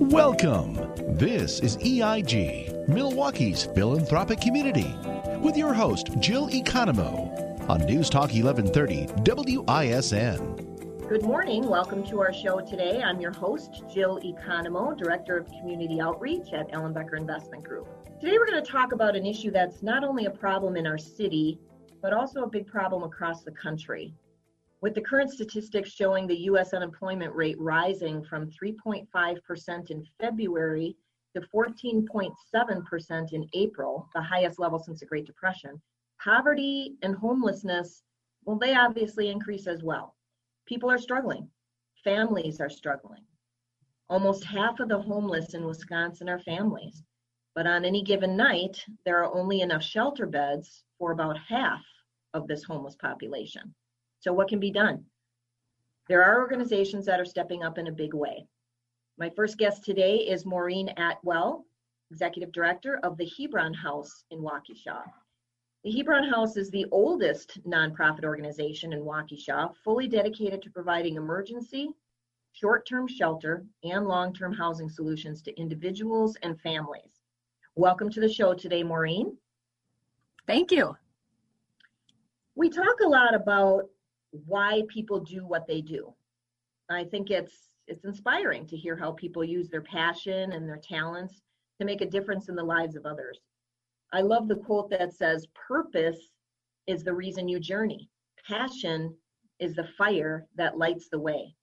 Welcome. This is EIG, Milwaukee's philanthropic community, with your host, Jill Economou, on News Talk 1130 WISN. Good morning. Welcome to our show today. I'm your host, Jill Economou, Director of Community Outreach at Ellenbecker Investment Group. Today, we're going to talk about an issue that's not only a problem in our city, but also a big problem across the country with the current statistics showing the US unemployment rate rising from 3.5% in February to 14.7% in April, the highest level since the Great Depression, poverty and homelessness, well, they obviously increase as well. People are struggling, families are struggling. Almost half of the homeless in Wisconsin are families, but on any given night, there are only enough shelter beds for about half of this homeless population. So, what can be done? There are organizations that are stepping up in a big way. My first guest today is Maureen Atwell, Executive Director of the Hebron House in Waukesha. The Hebron House is the oldest nonprofit organization in Waukesha, fully dedicated to providing emergency, short term shelter, and long term housing solutions to individuals and families. Welcome to the show today, Maureen. Thank you. We talk a lot about why people do what they do. I think it's it's inspiring to hear how people use their passion and their talents to make a difference in the lives of others. I love the quote that says purpose is the reason you journey. Passion is the fire that lights the way.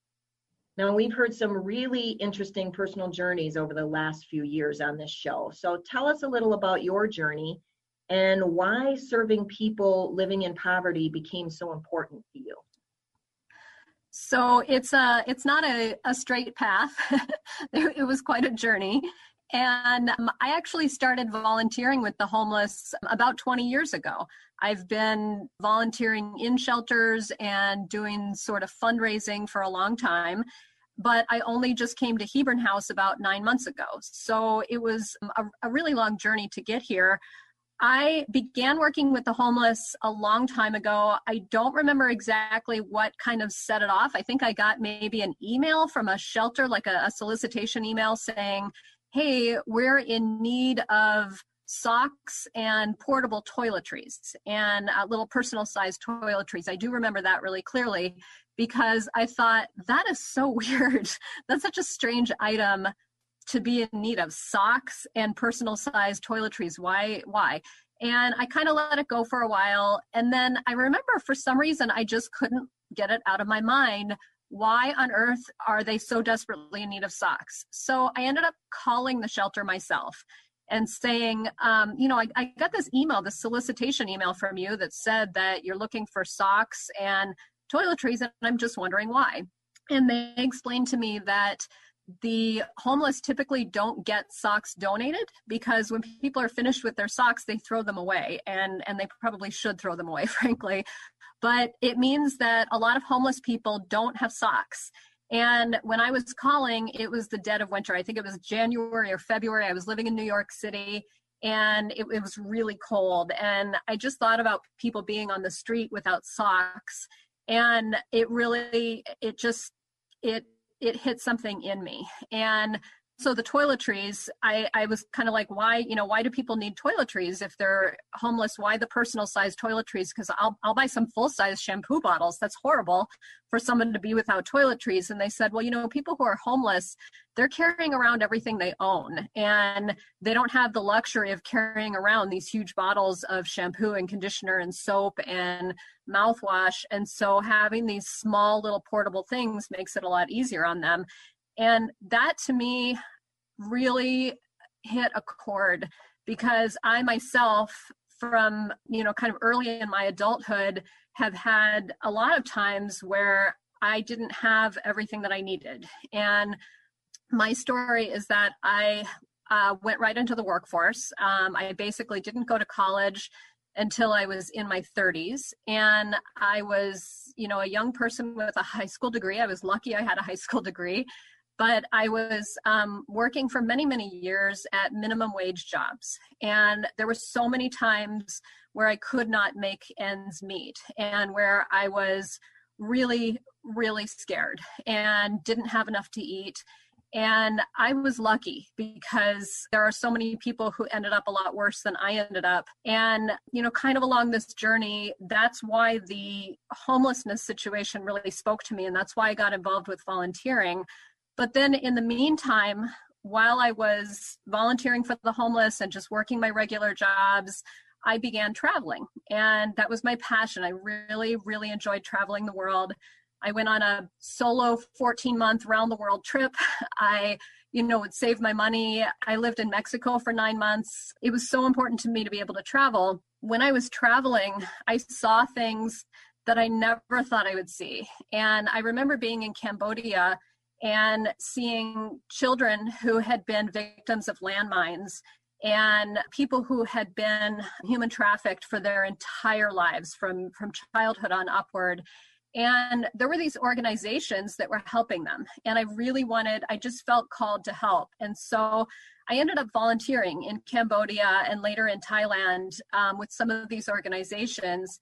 Now, we've heard some really interesting personal journeys over the last few years on this show. So, tell us a little about your journey and why serving people living in poverty became so important to you. So it's a it's not a, a straight path. it was quite a journey. And um, I actually started volunteering with the homeless about 20 years ago. I've been volunteering in shelters and doing sort of fundraising for a long time but I only just came to Hebron House about nine months ago. So it was a, a, really long journey to get here. I began working with the homeless a long time ago. I don't remember exactly what kind of set it off. I think I got maybe an email from a shelter, like a, a solicitation email saying, hey, we're in need of socks and portable toiletries and uh, little personal sized toiletries. I do remember that really clearly because I thought that is so weird. That's such a strange item to be in need of socks and personal sized toiletries. Why? Why? And I kind of let it go for a while. And then I remember for some reason I just couldn't get it out of my mind. Why on earth are they so desperately in need of socks? So I ended up calling the shelter myself and saying, um, you know, I, I got this email, this solicitation email from you that said that you're looking for socks and toiletries, and I'm just wondering why. And they explained to me that the homeless typically don't get socks donated because when people are finished with their socks they throw them away and and they probably should throw them away frankly. But it means that a lot of homeless people don't have socks. And when i was calling it was the dead of winter. I think it was january or february. I was living in new york city and it, it was really cold. And i just thought about people being on the street without socks. And it really it just it it hit something in me. And so the toiletries, I, I was kind of like, why, you know, why do people need toiletries if they're homeless? Why the personal size toiletries? Because I'll, I'll buy some full size shampoo bottles. That's horrible for someone to be without toiletries. And they said, well, you know, people who are homeless, they're carrying around everything they own and they don't have the luxury of carrying around these huge bottles of shampoo and conditioner and soap and mouthwash. And so having these small little portable things makes it a lot easier on them. And that to me really hit a chord because I myself, from you know, kind of early in my adulthood, have had a lot of times where I didn't have everything that I needed. And my story is that I uh, went right into the workforce. Um, I basically didn't go to college until I was in my 30s. And I was, you know, a young person with a high school degree. I was lucky I had a high school degree, but I was um, working for many, many years at minimum wage jobs. And there were so many times where I could not make ends meet and where I was really, really scared and didn't have enough to eat And I was lucky because there are so many people who ended up a lot worse than I ended up. And, you know, kind of along this journey, that's why the homelessness situation really spoke to me. And that's why I got involved with volunteering. But then in the meantime, while I was volunteering for the homeless and just working my regular jobs, I began traveling. And that was my passion. I really, really enjoyed traveling the world. I went on a solo 14 month round the world trip. I, you know, would save my money. I lived in Mexico for nine months. It was so important to me to be able to travel. When I was traveling, I saw things that I never thought I would see. And I remember being in Cambodia and seeing children who had been victims of landmines and people who had been human trafficked for their entire lives from from childhood on upward. And there were these organizations that were helping them and i really wanted i just felt called to help. And so i ended up volunteering in cambodia and later in thailand um, with some of these organizations.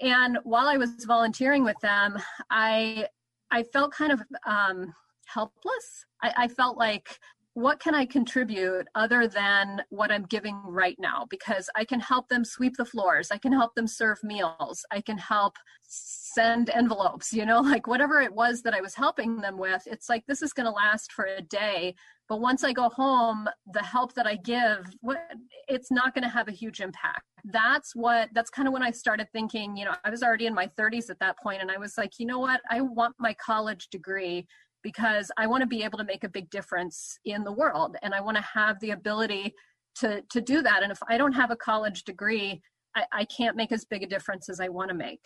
And while i was volunteering with them i i felt kind of um, helpless I, I felt like what can I contribute other than what I'm giving right now? Because I can help them sweep the floors, I can help them serve meals, I can help send envelopes, you know, like whatever it was that I was helping them with, it's like this is going to last for a day. But once I go home, the help that I give, it's not going to have a huge impact. That's what that's kind of when I started thinking, you know, I was already in my 30s at that point and I was like, you know what? I want my college degree because I want to be able to make a big difference in the world and I want to have the ability to to do that. And if I don't have a college degree, I, I can't make as big a difference as I want to make.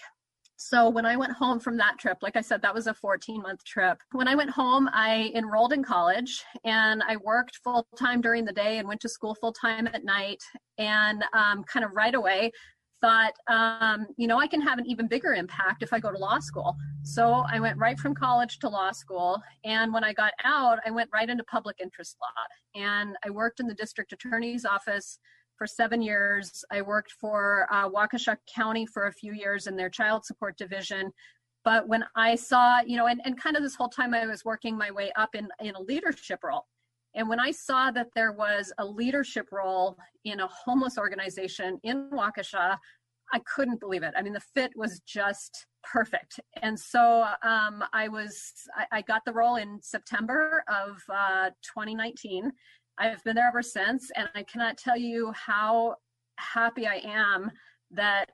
So when I went home from that trip, like I said, that was a 14 month trip. When I went home, I enrolled in college and I worked full time during the day and went to school full time at night. And um, kind of right away, thought, um, you know, I can have an even bigger impact if I go to law school. So I went right from college to law school. And when I got out, I went right into public interest law. And I worked in the district attorney's office for seven years. I worked for uh, Waukesha County for a few years in their child support division. But when I saw, you know, and, and kind of this whole time I was working my way up in, in a leadership role. And when I saw that there was a leadership role in a homeless organization in Waukesha, I couldn't believe it. I mean, the fit was just perfect. And so um, I was, I, I, got the role in September of uh, 2019. I've been there ever since, and I cannot tell you how happy I am that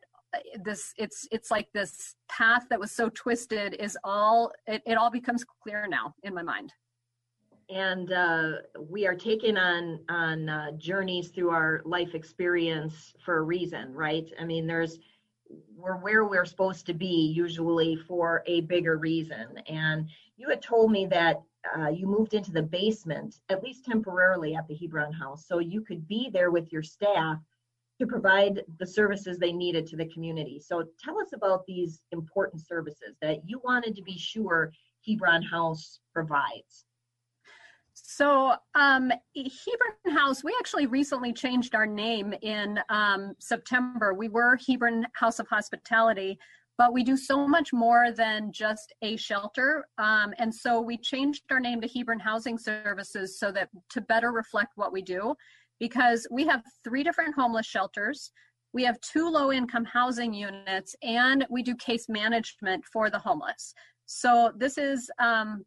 this it's it's like this path that was so twisted is all it, it all becomes clear now in my mind and uh, we are taken on on uh, journeys through our life experience for a reason right? I mean there's we're where we're supposed to be usually for a bigger reason. And you had told me that uh, you moved into the basement at least temporarily at the hebron house so you could be there with your staff to provide the services they needed to the community. So tell us about these important services that you wanted to be sure hebron house provides so, um, Hebron House, we actually recently changed our name in um, September. We were Hebron House of Hospitality, but we do so much more than just a shelter. Um, and so we changed our name to Hebron Housing Services so that to better reflect what we do, because we have three different homeless shelters. We have two low income housing units, and we do case management for the homeless. So this is um,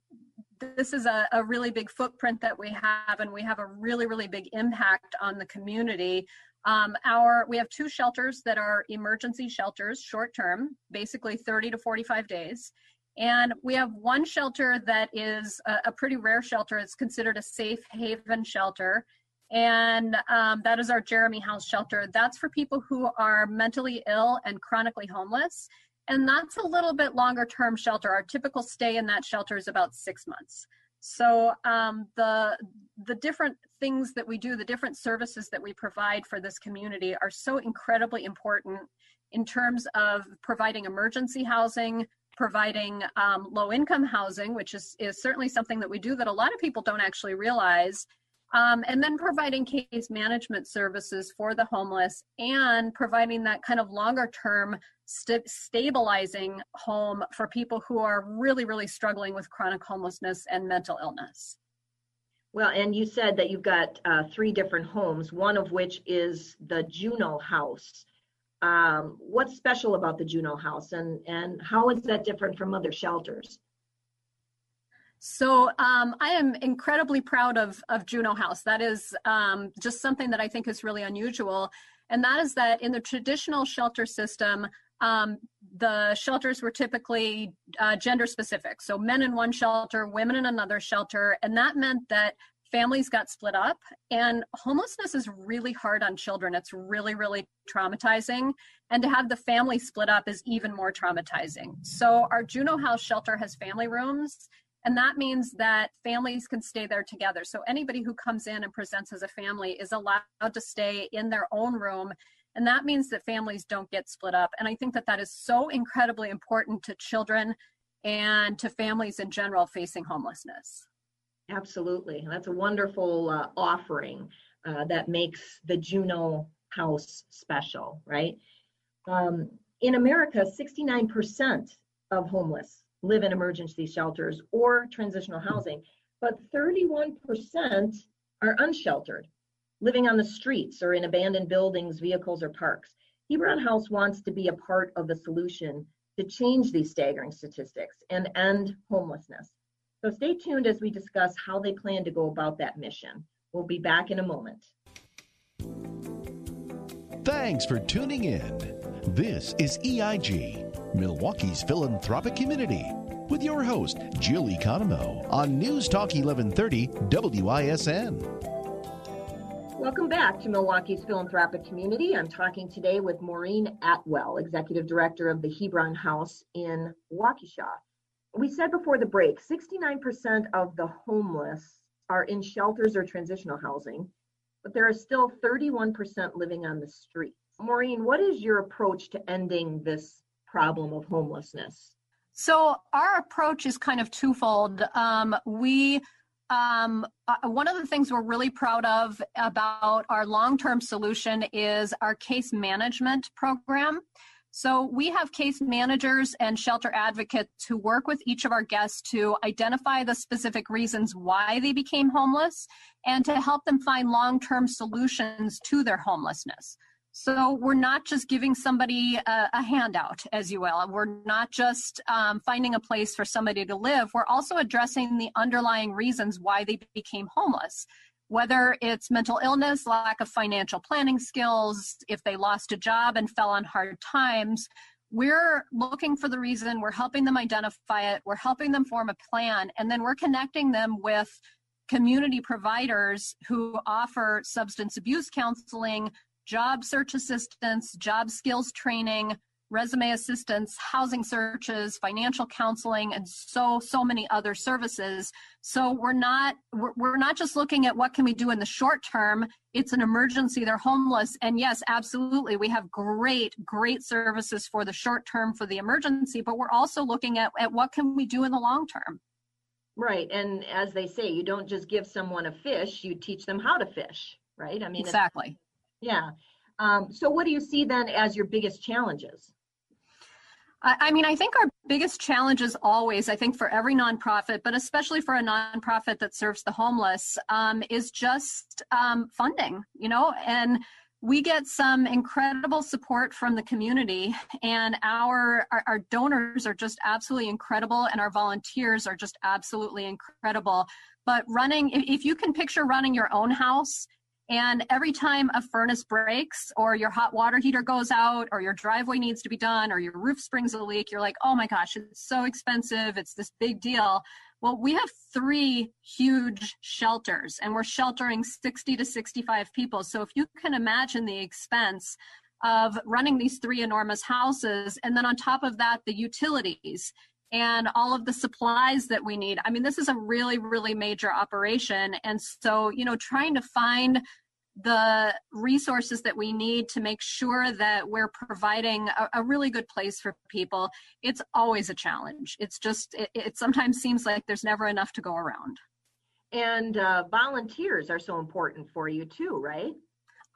this is a, a really big footprint that we have, and we have a really, really big impact on the community. Um, our we have two shelters that are emergency shelters, short term, basically 30 to 45 days. And we have one shelter that is a, a pretty rare shelter. It's considered a safe haven shelter. And um, that is our Jeremy House shelter. That's for people who are mentally ill and chronically homeless and that's a little bit longer term shelter. Our typical stay in that shelter is about six months. So um, the the different things that we do, the different services that we provide for this community are so incredibly important in terms of providing emergency housing, providing um, low income housing, which is, is certainly something that we do that a lot of people don't actually realize um, and then providing case management services for the homeless and providing that kind of longer term st- stabilizing home for people who are really, really struggling with chronic homelessness and mental illness. Well, and you said that you've got uh, three different homes, one of which is the Juno House. Um, what's special about the Juno House, and and how is that different from other shelters? So um, I am incredibly proud of of Juno House. That is um, just something that I think is really unusual, and that is that in the traditional shelter system, um, the shelters were typically uh, gender specific. So men in one shelter, women in another shelter. And that meant that families got split up. And homelessness is really hard on children. It's really, really traumatizing. And to have the family split up is even more traumatizing. So our Juno House shelter has family rooms. And that means that families can stay there together. So anybody who comes in and presents as a family is allowed to stay in their own room and that means that families don't get split up. And I think that that is so incredibly important to children and to families in general facing homelessness. Absolutely. That's a wonderful uh, offering uh, that makes the Juno House special, right? Um, in America, 69% of homeless live in emergency shelters or transitional housing, but 31% are unsheltered living on the streets or in abandoned buildings, vehicles, or parks. Hebron House wants to be a part of the solution to change these staggering statistics and end homelessness. So stay tuned as we discuss how they plan to go about that mission. We'll be back in a moment. Thanks for tuning in. This is EIG, Milwaukee's philanthropic community, with your host, Jill Economou, on News Talk 1130 WISN. Welcome back to Milwaukee's philanthropic community. I'm talking today with Maureen Atwell, Executive Director of the Hebron House in Waukesha. We said before the break 69% of the homeless are in shelters or transitional housing, but there are still 31% living on the streets. Maureen, what is your approach to ending this problem of homelessness? So, our approach is kind of twofold. Um, we um, uh, one of the things we're really proud of about our long term solution is our case management program. So we have case managers and shelter advocates who work with each of our guests to identify the specific reasons why they became homeless and to help them find long term solutions to their homelessness. So we're not just giving somebody a, a, handout, as you will. We're not just um, finding a place for somebody to live. We're also addressing the underlying reasons why they became homeless. Whether it's mental illness, lack of financial planning skills, if they lost a job and fell on hard times, we're looking for the reason, we're helping them identify it, we're helping them form a plan, and then we're connecting them with community providers who offer substance abuse counseling, job search assistance, job skills training, resume assistance, housing searches, financial counseling, and so so many other services. So we're not we're, we're not just looking at what can we do in the short term. It's an emergency. They're homeless, and yes, absolutely, we have great great services for the short term for the emergency. But we're also looking at at what can we do in the long term. Right, and as they say, you don't just give someone a fish; you teach them how to fish. Right. I mean, exactly yeah. Um, so what do you see then as your biggest challenges? I mean, I think our biggest challenge is always, I think for every nonprofit, but especially for a nonprofit that serves the homeless, um, is just um, funding, you know, and we get some incredible support from the community and our, our, our donors are just absolutely incredible and our volunteers are just absolutely incredible but running if you can picture running your own house and every time a furnace breaks, or your hot water heater goes out, or your driveway needs to be done, or your roof springs a leak, you're like, oh my gosh, it's so expensive. It's this big deal. Well, we have three huge shelters, and we're sheltering 60 to 65 people. So if you can imagine the expense of running these three enormous houses, and then on top of that, the utilities and all of the supplies that we need. I mean, this is a really, really major operation. And so, you know, trying to find the resources that we need to make sure that we're providing a, a really good place for people it's always a challenge. It's just it, it sometimes seems like there's never enough to go around. And uh, volunteers are so important for you too right?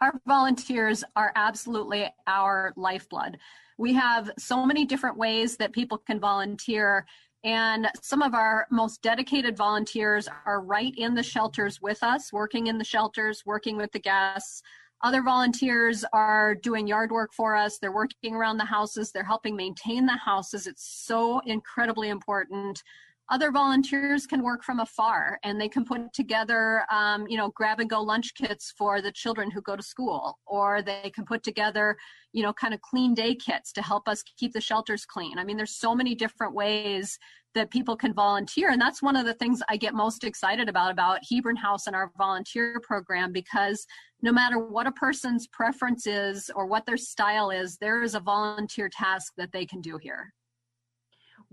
Our volunteers are absolutely our lifeblood. We have so many different ways that people can volunteer And some of our most dedicated volunteers are right in the shelters with us, working in the shelters, working with the guests. Other volunteers are doing yard work for us. They're working around the houses. They're helping maintain the houses. It's so incredibly important other volunteers can work from afar and they can put together um, you know grab and go lunch kits for the children who go to school or they can put together you know kind of clean day kits to help us keep the shelters clean. I mean there's so many different ways that people can volunteer and that's one of the things i get most excited about about hebron house and our volunteer program because no matter what a person's preference is or what their style is there is a volunteer task that they can do here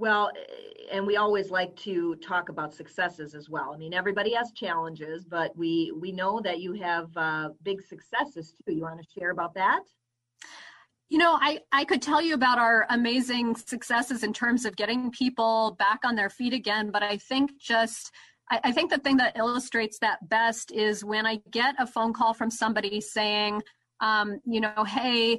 well, eh, and we always like to talk about successes as well. I mean, everybody has challenges, but we we know that you have uh, big successes too. You want to share about that? You know, I, I could tell you about our amazing successes in terms of getting people back on their feet again, but I think just I, I think the thing that illustrates that best is when I get a phone call from somebody saying, um, you know, hey,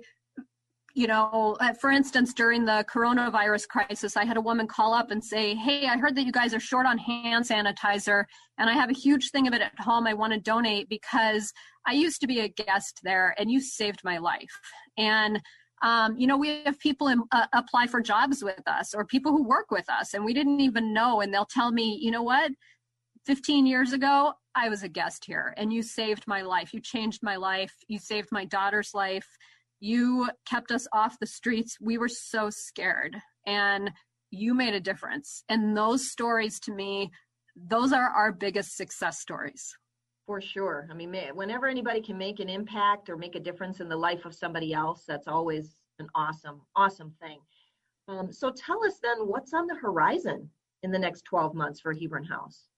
you know, uh, for instance, during the coronavirus crisis, I had a woman call up and say, Hey, I heard that you guys are short on hand sanitizer, and I have a huge thing of it at home. I want to donate because I used to be a guest there and you saved my life. And um, you know, we have people in, uh, apply for jobs with us or people who work with us, and we didn't even know. And they'll tell me, you know what? 15 years ago, I was a guest here, and you saved my life. You changed my life. You saved my daughter's life you kept us off the streets. We were so scared, and you made a difference. And those stories to me, those are our biggest success stories. For sure. I mean, whenever anybody can make an impact or make a difference in the life of somebody else, that's always an awesome, awesome thing. Um, so tell us then what's on the horizon in the next 12 months for Hebron House?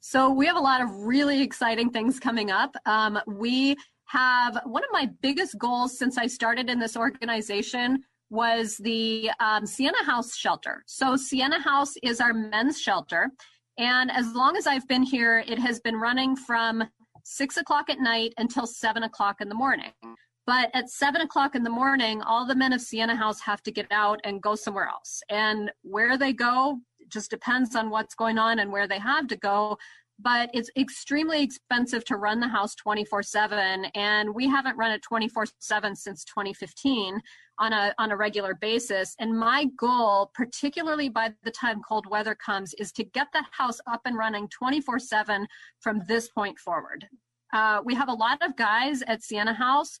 So we have a lot of really exciting things coming up. Um, we have one of my biggest goals since I started in this organization was the um, Sienna House shelter. So, Sienna House is our men's shelter. And as long as I've been here, it has been running from six o'clock at night until seven o'clock in the morning. But at seven o'clock in the morning, all the men of Sienna House have to get out and go somewhere else. And where they go just depends on what's going on and where they have to go but it's extremely expensive to run the house 24 7 and we haven't run it 24 7 since 2015 on a on a regular basis. And my goal particularly by the time cold weather comes is to get the house up and running 24 7 from this point forward. Uh, we have a lot of guys at sienna house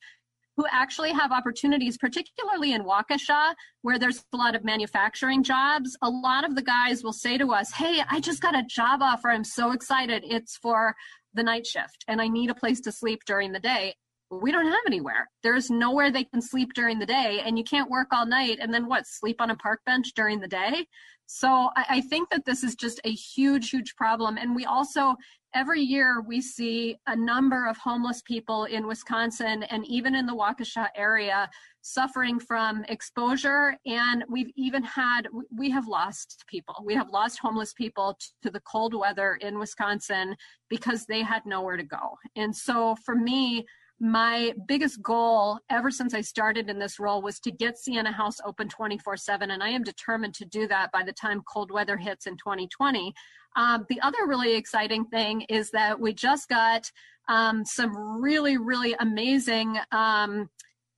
who actually have opportunities, particularly in Waukesha, where there's a lot of manufacturing jobs. A lot of the guys will say to us, Hey, I just got a job offer. I'm so excited. It's for the night shift and I need a place to sleep during the day. We don't have anywhere. There's nowhere they can sleep during the day, and you can't work all night and then what, sleep on a park bench during the day? So I, I think that this is just a huge, huge problem. And we also every year we see a number of homeless people in Wisconsin and even in the Waukesha area suffering from exposure. And we've even had, we have lost people. We have lost homeless people to the cold weather in Wisconsin because they had nowhere to go. And so for me, my biggest goal ever since I started in this role was to get Sienna House open 24 7. And I am determined to do that by the time cold weather hits in 2020. Um, the other really exciting thing is that we just got um, some really, really amazing um,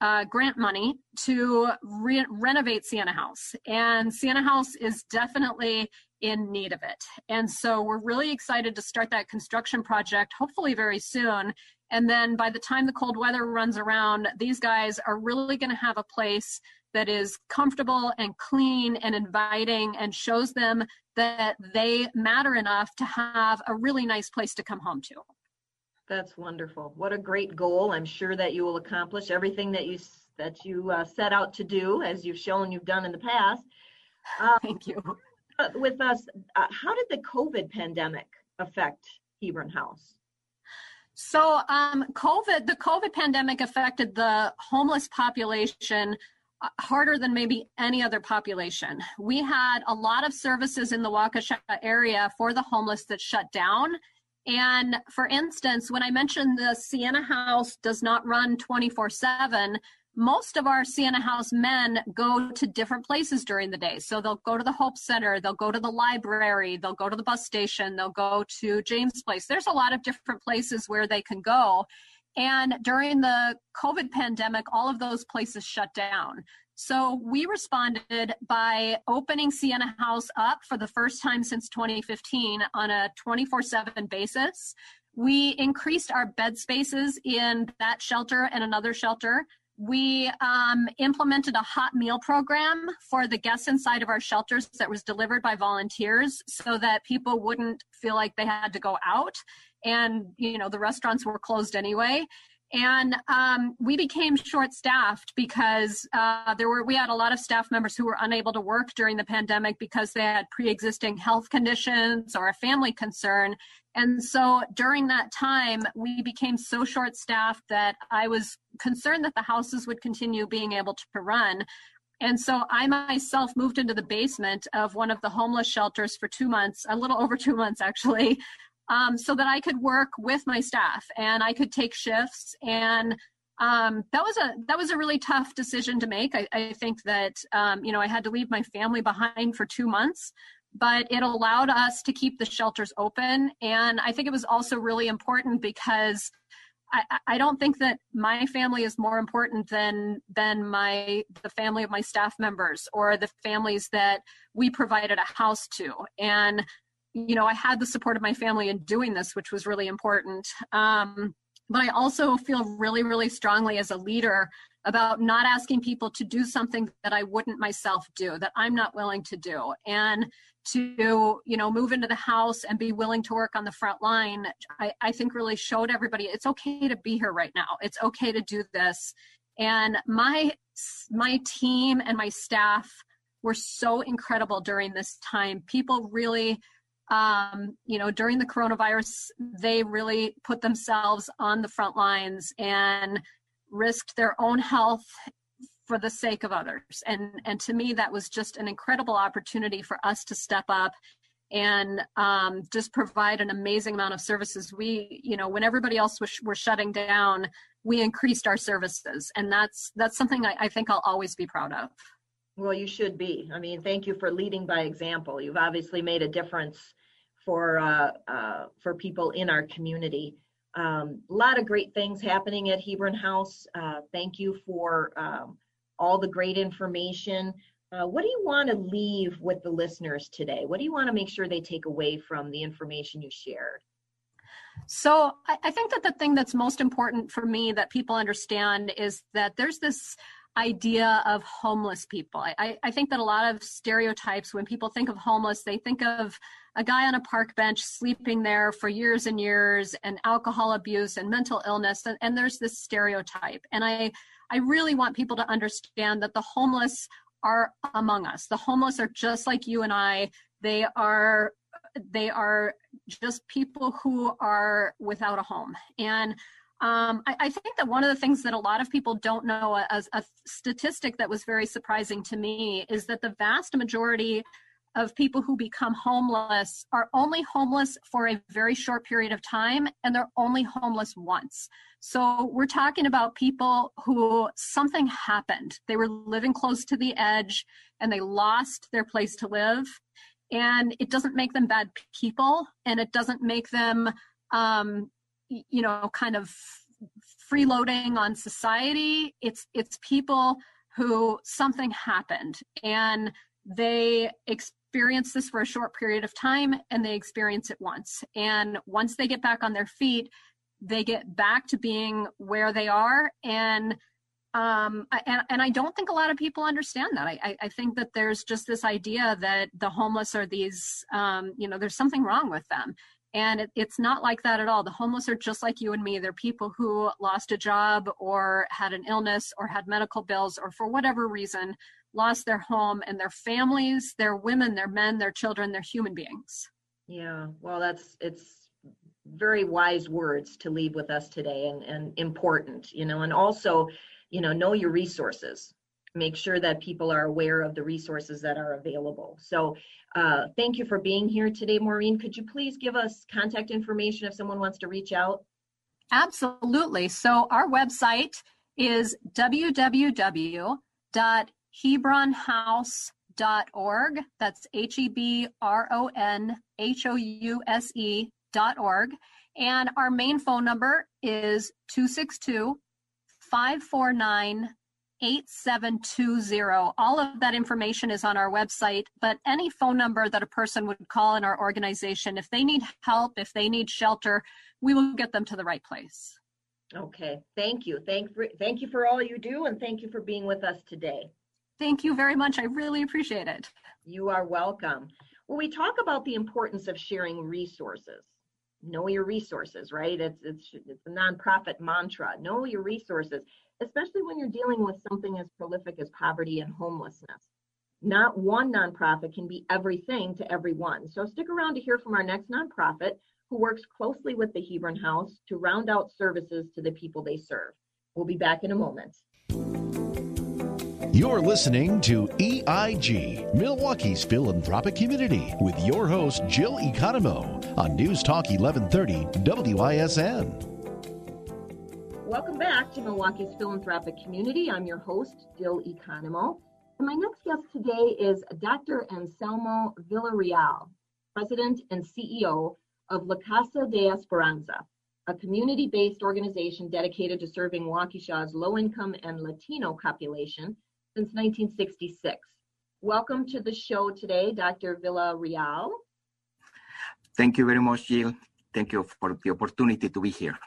uh, grant money to re- renovate Sienna House. And Sienna House is definitely in need of it. And so we're really excited to start that construction project, hopefully very soon. And then by the time the cold weather runs around, these guys are really going to have a place that is comfortable and clean and inviting and shows them that they matter enough to have a really nice place to come home to. That's wonderful. What a great goal. I'm sure that you will accomplish everything that you that you uh, set out to do as you've shown you've done in the past. Uh, Thank you. With us, uh, how did the COVID pandemic affect Hebron House? So, um, COVID, the COVID pandemic affected the homeless population uh, harder than maybe any other population. We had a lot of services in the Waukesha area for the homeless that shut down. And for instance, when I mentioned the Sienna House does not run 24 7, most of our Sienna House men go to different places during the day. So they'll go to the Hope Center, they'll go to the library, they'll go to the bus station, they'll go to James Place. There's a lot of different places where they can go. And during the COVID pandemic, all of those places shut down. So we responded by opening Sienna House up for the first time since 2015 on a 24 7 basis. We increased our bed spaces in that shelter and another shelter. We um, implemented a hot meal program for the guests inside of our shelters that was delivered by volunteers so that people wouldn't feel like they had to go out. And, you know, the restaurants were closed anyway and um, we became short staffed because uh, there were we had a lot of staff members who were unable to work during the pandemic because they had pre-existing health conditions or a family concern. And so during that time we became so short staffed that i was concerned that the houses would continue being able to run. And so I myself moved into the basement of one of the homeless shelters for two months, a little over two months actually, um, so that I could work with my staff and I could take shifts. And um, that was a that was a really tough decision to make. I, I think that um, you know I had to leave my family behind for two months, but it allowed us to keep the shelters open. And I think it was also really important because I, I, don't think that my family is more important than than my the family of my staff members or the families that we provided a house to. And you know, I had the support of my family in doing this, which was really important. Um, but I also feel really, really strongly as a leader about not asking people to do something that I wouldn't myself do, that I'm not willing to do. And to, you know, move into the house and be willing to work on the front line, I, I think really showed everybody it's okay to be here right now. It's okay to do this. And my my team and my staff were so incredible during this time. People really um, you know, during the coronavirus, they really put themselves on the front lines and risked their own health for the sake of others. And and to me, that was just an incredible opportunity for us to step up and um, just provide an amazing amount of services. We, you know, when everybody else was were shutting down, we increased our services, and that's that's something I, I think I'll always be proud of. Well, you should be. I mean, thank you for leading by example. You've obviously made a difference for uh, uh, for people in our community. Um, a lot of great things happening at Hebron House. Uh, thank you for um, all the great information. Uh, what do you want to leave with the listeners today? What do you want to make sure they take away from the information you shared? So I, I think that the thing that's most important for me that people understand is that there's this idea of homeless people. I, I think that a lot of stereotypes, when people think of homeless, they think of a guy on a park bench sleeping there for years and years and alcohol abuse and mental illness and, and there's this stereotype. And i i really want people to understand that the homeless are among us. The homeless are just like you and i. They are they are just people who are without a home. And um, I, I, think that one of the things that a lot of people don't know as a statistic that was very surprising to me is that the vast majority of people who become homeless are only homeless for a very short period of time and they're only homeless once. So we're talking about people who something happened. They were living close to the edge and they lost their place to live. And it doesn't make them bad people and it doesn't make them, um, you know, kind of freeloading on society. It's, it's people who something happened and they experience this for a short period of time and they experience it once. And once they get back on their feet, they get back to being where they are. And um, and, and I don't think a lot of people understand that. I, I think that there's just this idea that the homeless are these, um, you know, there's something wrong with them. And it, it's not like that at all. The homeless are just like you and me. They're people who lost a job or had an illness or had medical bills or for whatever reason lost their home and their families, their women, their men, their children, their human beings. Yeah, well, that's it's very wise words to leave with us today and, and important, you know, and also, you know, know your resources. Make sure that people are aware of the resources that are available. So, uh, thank you for being here today, Maureen. Could you please give us contact information if someone wants to reach out? Absolutely. So, our website is www.hebronhouse.org. That's H E B R O N H O U S E dot org. And our main phone number is 262 549 8720. All of that information is on our website, but any phone number that a person would call in our organization, if they need help, if they need shelter, we will get them to the right place. Okay, thank you. Thank, for, thank you for all you do, and thank you for being with us today. Thank you very much. I really appreciate it. You are welcome. Well, we talk about the importance of sharing resources. Know your resources, right? It's it's it's a nonprofit mantra. Know your resources, especially when you're dealing with something as prolific as poverty and homelessness. Not one nonprofit can be everything to everyone. So stick around to hear from our next nonprofit who works closely with the Hebron House to round out services to the people they serve. We'll be back in a moment. You're listening to EIG, Milwaukee's philanthropic community, with your host, Jill Economou, on News Talk 1130 WISN. Welcome back to Milwaukee's philanthropic community. I'm your host, Jill Economou. And my next guest today is Dr. Anselmo Villarreal, President and CEO of La Casa de Esperanza, a community based organization dedicated to serving Waukesha's low income and Latino population since 1966. Welcome to the show today, Dr. Villarreal. Thank you very much, Jill. Thank you for the opportunity to be here.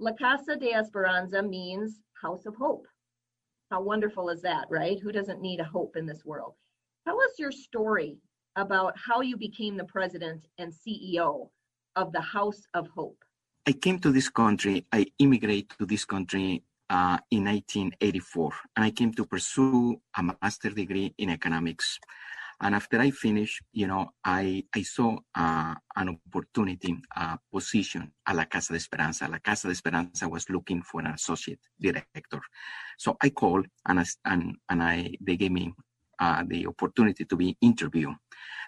La Casa de Esperanza means house of hope. How wonderful is that, right? Who doesn't need a hope in this world? Tell us your story about how you became the president and CEO of the House of Hope? I came to this country, I immigrated to this country uh, in 1984, and I came to pursue a master degree in economics. And after I finished, you know, I, I saw uh, an opportunity, a position at La Casa de Esperanza. La Casa de Esperanza was looking for an associate director. So I called and, I, and, and I, they gave me uh, the opportunity to be interviewed.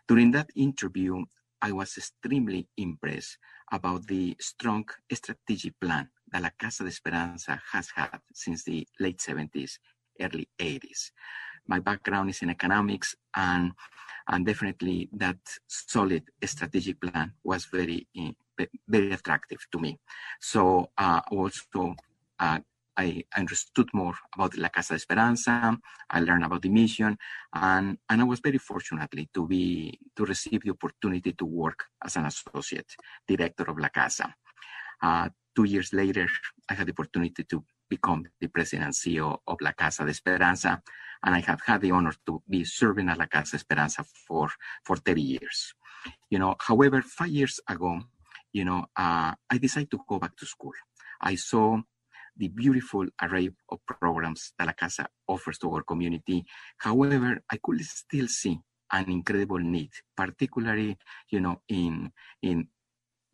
During that interview, I was extremely impressed about the strong strategic plan La Casa de Esperanza has had since the late 70s, early 80s. My background is in economics, and and definitely that solid strategic plan was very very attractive to me. So uh, also uh, I understood more about La Casa de Esperanza. I learned about the mission, and, and I was very fortunately to be to receive the opportunity to work as an associate director of La Casa. Uh, two years later, I had the opportunity to become the president and CEO of La Casa de Esperanza, and I have had the honor to be serving at La Casa Esperanza for for 30 years. You know, however, five years ago, you know, uh, I decided to go back to school. I saw the beautiful array of programs that La Casa offers to our community. However, I could still see an incredible need, particularly, you know, in in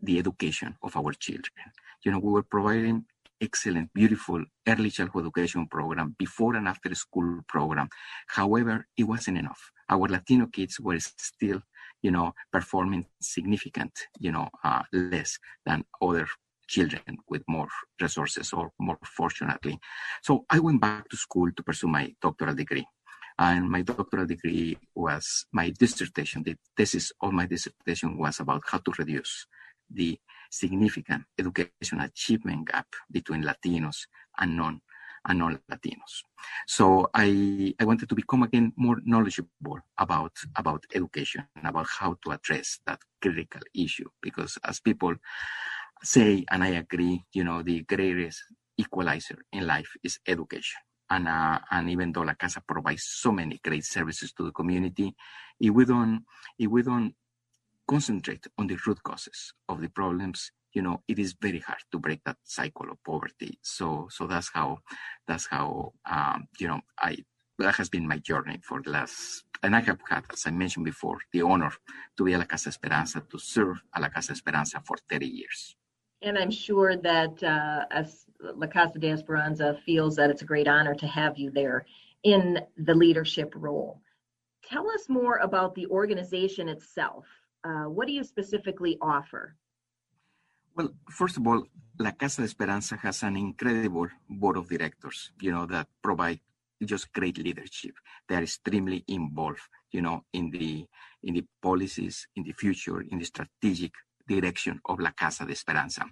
the education of our children. You know, we were providing excellent, beautiful early childhood education program before and after school program. However, it wasn't enough. Our Latino kids were still, you know, performing significant, you know, uh, less than other children with more resources or more fortunately. So I went back to school to pursue my doctoral degree. And my doctoral degree was my dissertation. The thesis of my dissertation was about how to reduce the significant education achievement gap between Latinos and non and non-Latinos. So I, I wanted to become again more knowledgeable about, about education and about how to address that critical issue because as people say, and I agree, you know, the greatest equalizer in life is education. And, uh, and even though La Casa provides so many great services to the community, if we don't, if we don't concentrate on the root causes of the problems, you know, it is very hard to break that cycle of poverty. So, so that's how, that's how, um, you know, I, that has been my journey for the last, and I have had, as I mentioned before, the honor to be at La Casa Esperanza, to serve at La Casa Esperanza for 30 years. And I'm sure that uh, as La Casa de Esperanza feels that it's a great honor to have you there in the leadership role. Tell us more about the organization itself. Uh, what do you specifically offer? Well, first of all, La Casa de Esperanza has an incredible board of directors, you know, that provide just great leadership. They are extremely involved, you know, in the in the policies, in the future, in the strategic direction of La Casa de Esperanza.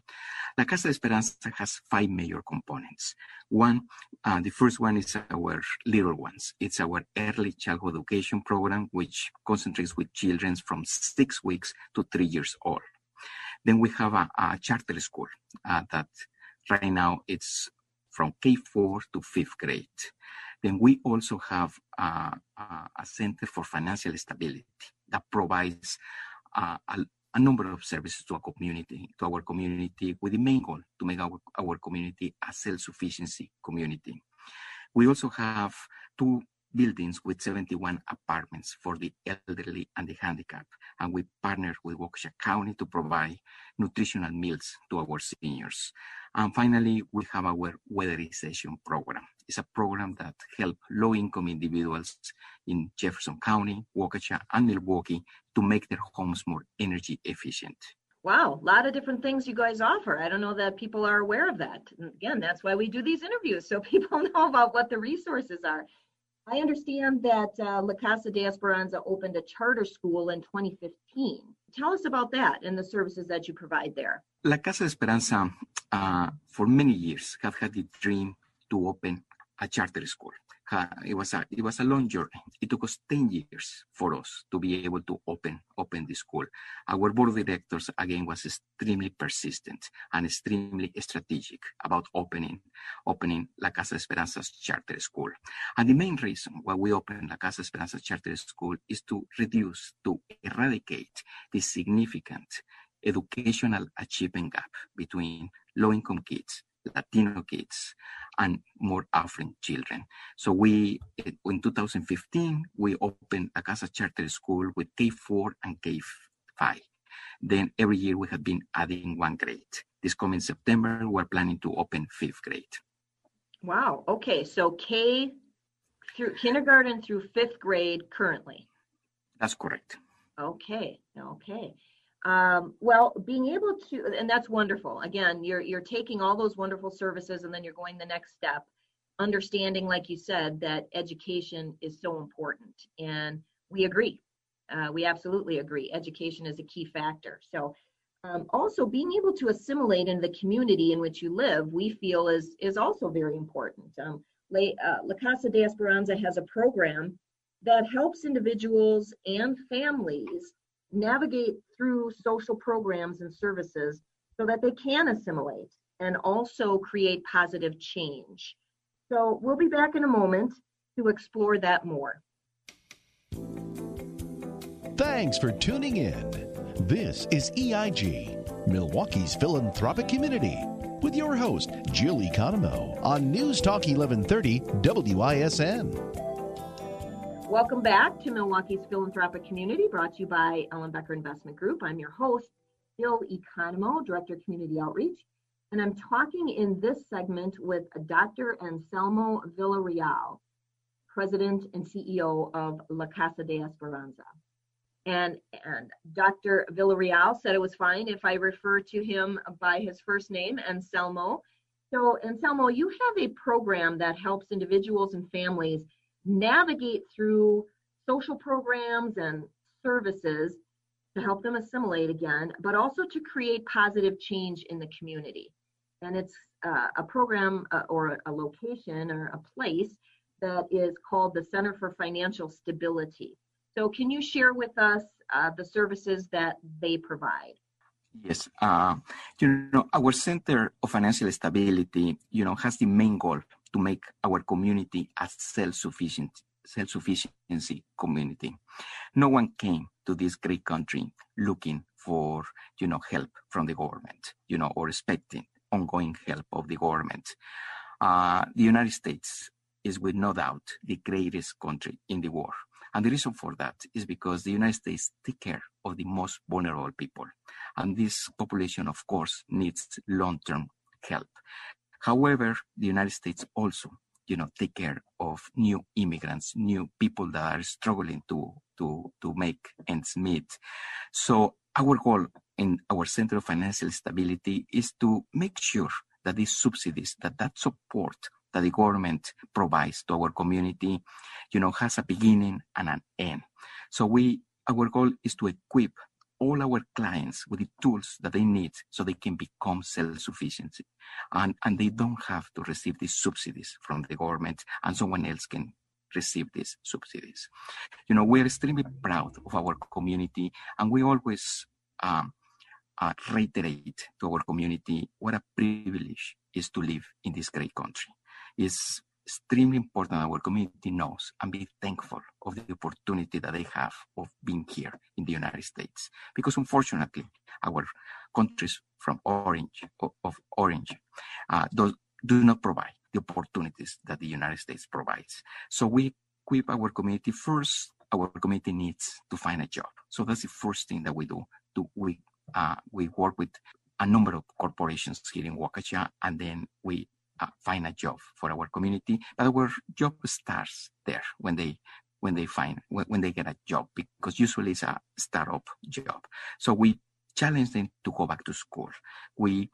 La Casa de Esperanza has five major components. One, uh, the first one is our little ones. It's our early childhood education program, which concentrates with children from six weeks to three years old. Then we have a, a charter school uh, that right now it's from K4 to fifth grade. Then we also have uh, a center for financial stability that provides uh, a, a, number of services to our community, to our community, with the main goal to make our, our community a self-sufficiency community. We also have two buildings with 71 apartments for the elderly and the handicapped. And we partner with Waukesha County to provide nutritional meals to our seniors. And finally, we have our weatherization program. It's a program that helps low-income individuals in Jefferson County, Waukesha, and Milwaukee to make their homes more energy efficient. Wow, a lot of different things you guys offer. I don't know that people are aware of that. And again, that's why we do these interviews, so people know about what the resources are. I understand that uh, La Casa de Esperanza opened a charter school in 2015. Tell us about that and the services that you provide there. La Casa de Esperanza, uh, for many years, have had the dream to open a charter school it was a it was a long journey. It took us 10 years for us to be able to open open the school. Our board of directors again was extremely persistent and extremely strategic about opening opening La Casa Esperanza's charter school. And the main reason why we opened La Casa Esperanza charter school is to reduce, to eradicate the significant educational achievement gap between low income kids Latino kids and more affluent children. So we, eh, in 2015, we opened a Casa Charter School with K4 and K5. Then every year we have been adding one grade. This coming September, we're planning to open fifth grade. Wow. Okay. So K through kindergarten through fifth grade currently. That's correct. Okay. Okay. Um, well, being able to, and that's wonderful. Again, you're you're taking all those wonderful services, and then you're going the next step, understanding, like you said, that education is so important, and we agree. Uh, we absolutely agree. Education is a key factor. So, um, also being able to assimilate in the community in which you live, we feel is is also very important. Um, La, uh, La Casa de Esperanza has a program that helps individuals and families navigate through social programs and services so that they can assimilate and also create positive change. So we'll be back in a moment to explore that more. Thanks for tuning in. This is EIG, Milwaukee's philanthropic community, with your host, Jill Economou, on News Talk 1130 WISN. Welcome back to Milwaukee's Philanthropic Community, brought to you by Ellenbecker Investment Group. I'm your host, Jill Economou, Director of Community Outreach, and I'm talking in this segment with Dr. Anselmo Villarreal, President and CEO of La Casa de Esperanza. And, and Dr. Villarreal said it was fine if I refer to him by his first name, Anselmo. So, Anselmo, you have a program that helps individuals and families navigate through social programs and services to help them assimilate again, but also to create positive change in the community. And it's uh, a program uh, or a location or a place that is called the Center for Financial Stability. So, can you share with us uh, the services that they provide? Yes, uh, you know, our Center of Financial Stability, you know, has the main goal to make our community a self-sufficient self-sufficiency community. No one came to this great country looking for, you know, help from the government, you know, or expecting ongoing help of the government. Uh, the United States is with no doubt the greatest country in the world. And the reason for that is because the United States take care of the most vulnerable people. And this population, of course, needs long-term help. However, the United States also, you know, take care of new immigrants, new people that are struggling to to to make ends meet. So our goal in our Center of Financial Stability is to make sure that these subsidies, that that support that the government provides to our community, you know, has a beginning and an end. So we, our goal is to equip all our clients with the tools that they need so they can become self-sufficient and, and they don't have to receive these subsidies from the government and someone else can receive these subsidies. You know, we're extremely proud of our community and we always um, uh, reiterate to our community what a privilege is to live in this great country. It's extremely important our community knows and be thankful of the opportunity that they have of being here in the United States. Because unfortunately, our countries from orange of orange uh, do, do not provide the opportunities that the United States provides. So we equip our community first. Our community needs to find a job. So that's the first thing that we do. To, we uh, we work with a number of corporations here in Waukesha, and then we uh, find a job for our community. But our job starts there when they when they find when, when they get a job because usually it's a startup job. So we challenge them to go back to school. We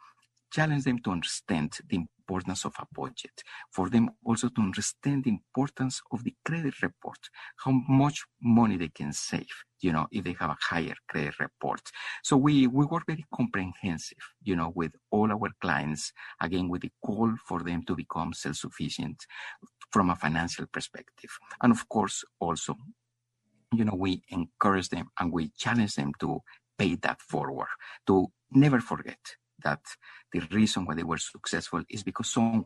challenge them to understand the importance of a budget, for them also to understand the importance of the credit report, how much money they can save, you know, if they have a higher credit report. So we, we work very comprehensive, you know, with all our clients, again, with the goal for them to become self-sufficient from a financial perspective. And of course, also, you know, we encourage them and we challenge them to pay that forward, to never forget that the reason why they were successful is because someone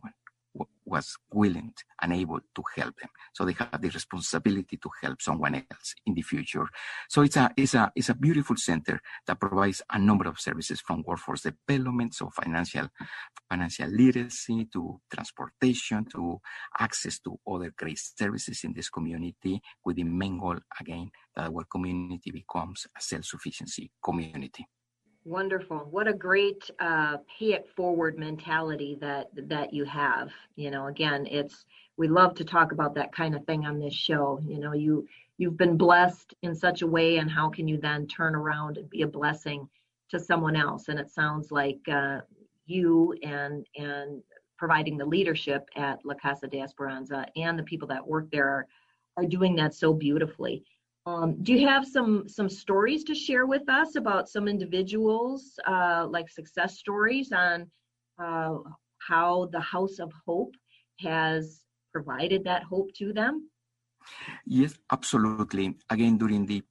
was willing and able to help them. So they have the responsibility to help someone else in the future. So it's a it's a it's a beautiful center that provides a number of services from workforce development, so financial financial literacy to transportation to access to other great services in this community with the main goal again that our community becomes a self-sufficiency community. Wonderful. What a great uh, pay it forward mentality that that you have. You know, again, it's we love to talk about that kind of thing on this show. You know, you you've been blessed in such a way, and how can you then turn around and be a blessing to someone else? And it sounds like uh, you and and providing the leadership at La Casa de Esperanza and the people that work there are, are doing that so beautifully. Um, do you have some some stories to share with us about some individuals, uh, like success stories on uh, how the House of Hope has provided that hope to them? Yes, absolutely. Again, during the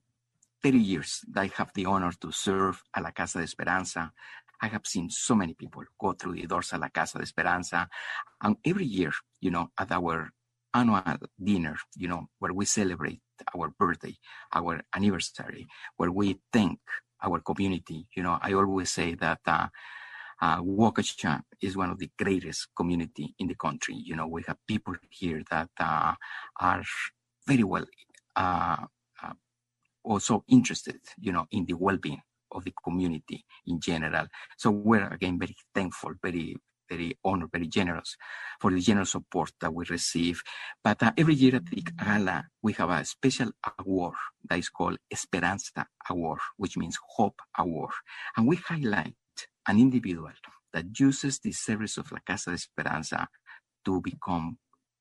30 years that I have the honor to serve at La Casa de Esperanza, I have seen so many people go through the doors at La Casa de Esperanza. And every year, you know, at our annual dinner, you know, where we celebrate our birthday, our anniversary, where we thank our community. You know, I always say that uh, uh, Waukesha is one of the greatest community in the country. You know, we have people here that uh, are very well uh, uh, also interested, you know, in the well-being of the community in general. So we're again very thankful, very very honored, very generous for the generous support that we receive. But uh, every year at the gala, we have a special award that is called Esperanza Award, which means Hope Award. And we highlight an individual that uses the service of La Casa de Esperanza to become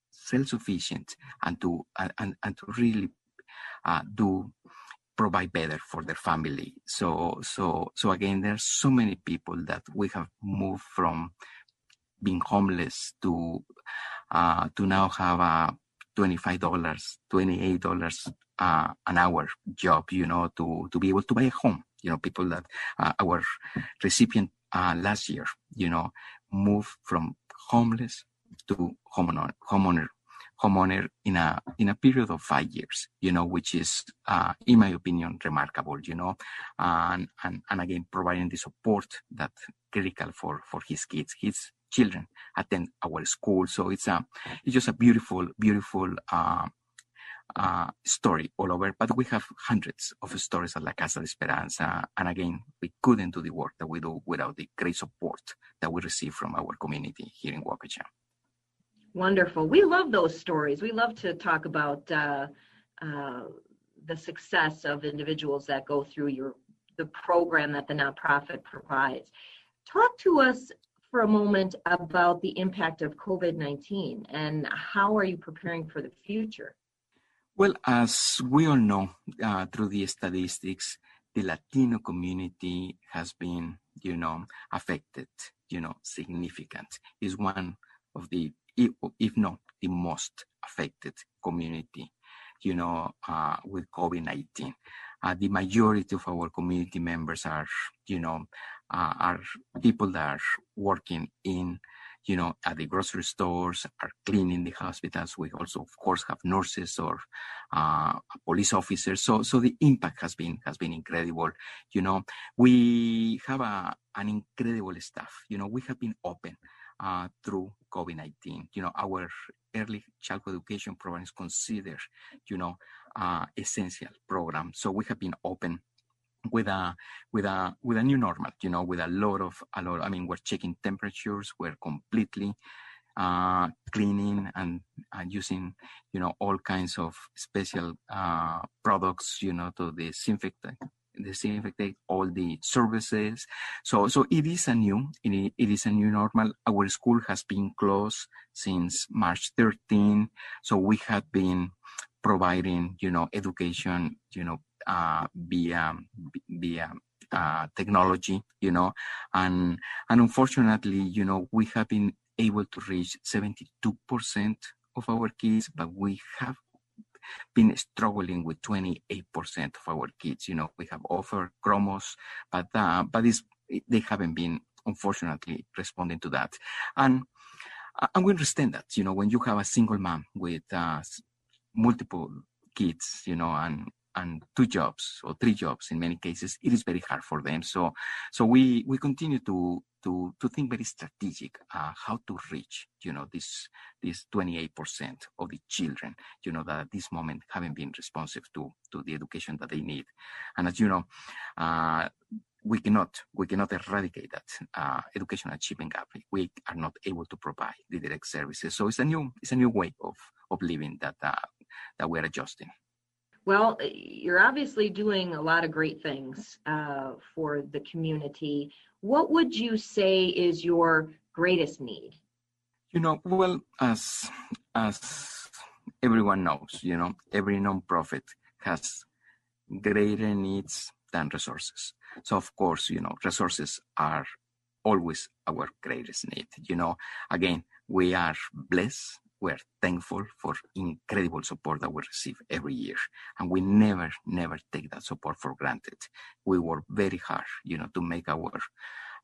self-sufficient and to uh, and, and to really uh, do provide better for their family. So so so again, there are so many people that we have moved from being homeless to uh, to now have a $25 $28 uh, an hour job you know to to be able to buy a home. You know people that uh, our recipient uh, last year you know moved from homeless to homeowner homeowner homeowner in a in a period of five years you know which is uh, in my opinion remarkable you know and and, and again providing the support that critical for for his kids. His children attend our school. So it's a, it's just a beautiful, beautiful uh, uh, story all over. But we have hundreds of stories at La Casa de Esperanza. And again, we couldn't do the work that we do without the great support that we receive from our community here in Waukesha. Wonderful. We love those stories. We love to talk about uh, uh, the success of individuals that go through your the program that the nonprofit provides. Talk to us for a moment about the impact of COVID 19 and how are you preparing for the future? Well, as we all know uh, through the statistics, the Latino community has been, you know, affected, you know, significant. Is one of the, if not the most affected community, you know, uh, with COVID-19. Uh, the majority of our community members are, you know, uh, are people that are working in you know, at the grocery stores, are cleaning the hospitals. We also, of course, have nurses or uh, police officers. So, so the impact has been has been incredible. You know, we have a an incredible staff. You know, we have been open uh, through COVID-19. You know, our early childhood education program is considered, you know, uh, essential program. So we have been open with a with a with a new normal you know with a lot of a lot i mean we're checking temperatures we're completely uh, cleaning and, and using you know all kinds of special uh, products you know to disinfect disinfect all the services so so it is a new it, it is a new normal. Our school has been closed since march 13 so we have been providing you know education you know uh, via via uh, technology, you know, and and unfortunately, you know, we have been able to reach 72% of our kids, but we have been struggling with 28% of our kids. You know, we have offered Chromos, but uh, but they haven't been unfortunately responding to that, and and we understand that. You know, when you have a single mom with uh, multiple kids, you know, and and two jobs or three jobs in many cases, it is very hard for them. So, so we we continue to to to think very strategic uh, how to reach you know this this 28% of the children you know that at this moment haven't been responsive to to the education that they need, and as you know. Uh, we cannot we cannot eradicate that uh, education achievement gap. We are not able to provide the direct services. So it's a new it's a new way of of living that uh, that we're adjusting. Well, you're obviously doing a lot of great things uh, for the community. What would you say is your greatest need? You know, well, as as everyone knows, you know, every nonprofit has greater needs than resources. So of course, you know, resources are always our greatest need. You know, again, we are blessed we're thankful for incredible support that we receive every year. And we never, never take that support for granted. We work very hard, you know, to make our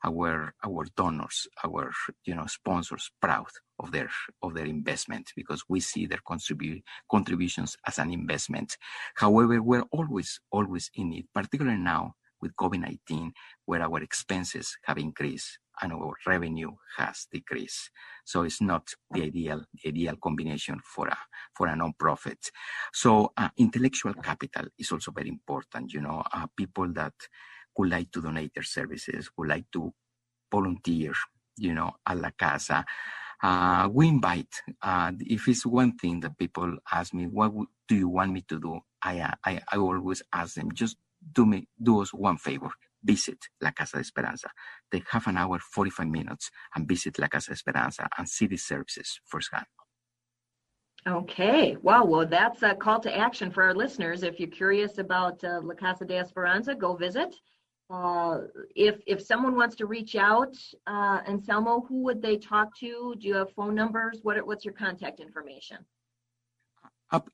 our our donors, our you know sponsors proud of their of their investment because we see their contribute contributions as an investment. However, we're always always in need, particularly now with COVID-19, where our expenses have increased and our revenue has decreased. So it's not the ideal, the ideal combination for a, for a nonprofit. So uh, intellectual capital is also very important. You know, uh, people that would like to donate their services, would like to volunteer, you know, at La Casa. Uh, we invite, uh, if it's one thing that people ask me, what do you want me to do? I, uh, I, I always ask them, just do me, do us one favor visit La Casa de Esperanza. Take half an hour, 45 minutes, and visit La Casa de Esperanza and see the services firsthand. Okay, wow. Well, that's a call to action for our listeners. If you're curious about uh, La Casa de Esperanza, go visit. Uh, if if someone wants to reach out, uh, Anselmo, who would they talk to? Do you have phone numbers? What what's your contact information?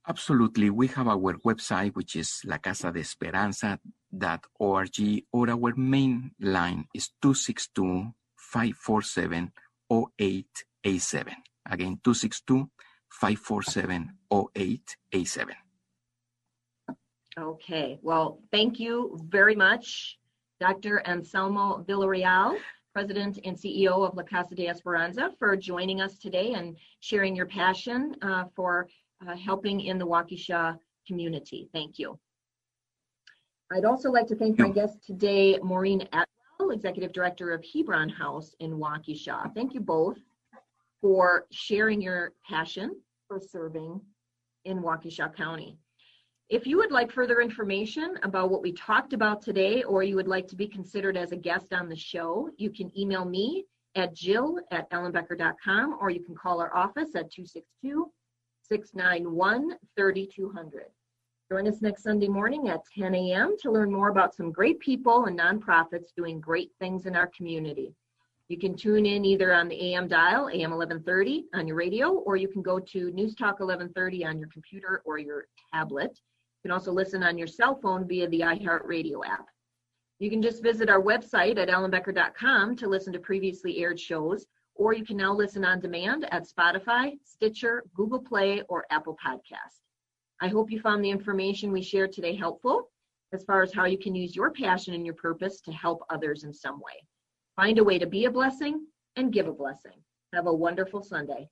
Absolutely. We have our website, which is lacasadesperanza.org, or our main line is 262 547 0887. Again, 262 547 0887. Okay. Well, thank you very much, Dr. Anselmo Villarreal. President and CEO of La Casa de Esperanza, for joining us today and sharing your passion uh, for uh, helping in the Waukesha community. Thank you. I'd also like to thank my guest today, Maureen Atwell, Executive Director of Hebron House in Waukesha. Thank you both for sharing your passion for serving in Waukesha County. If you would like further information about what we talked about today, or you would like to be considered as a guest on the show, you can email me at jill at ellenbecker.com, or you can call our office at 262 691 3200. Join us next Sunday morning at 10 a.m. to learn more about some great people and nonprofits doing great things in our community. You can tune in either on the AM dial, AM 1130 on your radio, or you can go to News Talk 1130 on your computer or your tablet. You can also listen on your cell phone via the iHeartRadio app. You can just visit our website at ellenbecker.com to listen to previously aired shows, or you can now listen on demand at Spotify, Stitcher, Google Play, or Apple Podcast. I hope you found the information we shared today helpful as far as how you can use your passion and your purpose to help others in some way. Find a way to be a blessing and give a blessing. Have a wonderful Sunday.